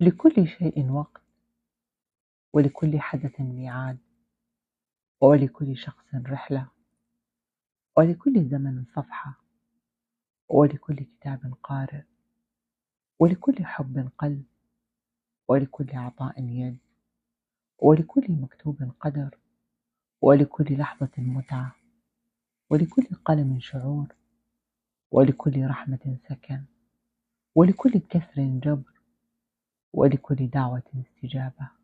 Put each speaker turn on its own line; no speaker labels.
لكل شيء وقت ولكل حدث ميعاد ولكل شخص رحلة ولكل زمن صفحة ولكل كتاب قارئ ولكل حب قلب ولكل عطاء يد ولكل مكتوب قدر ولكل لحظة متعة ولكل قلم شعور ولكل رحمة سكن ولكل كسر جبر. ولكل دعوة استجابة.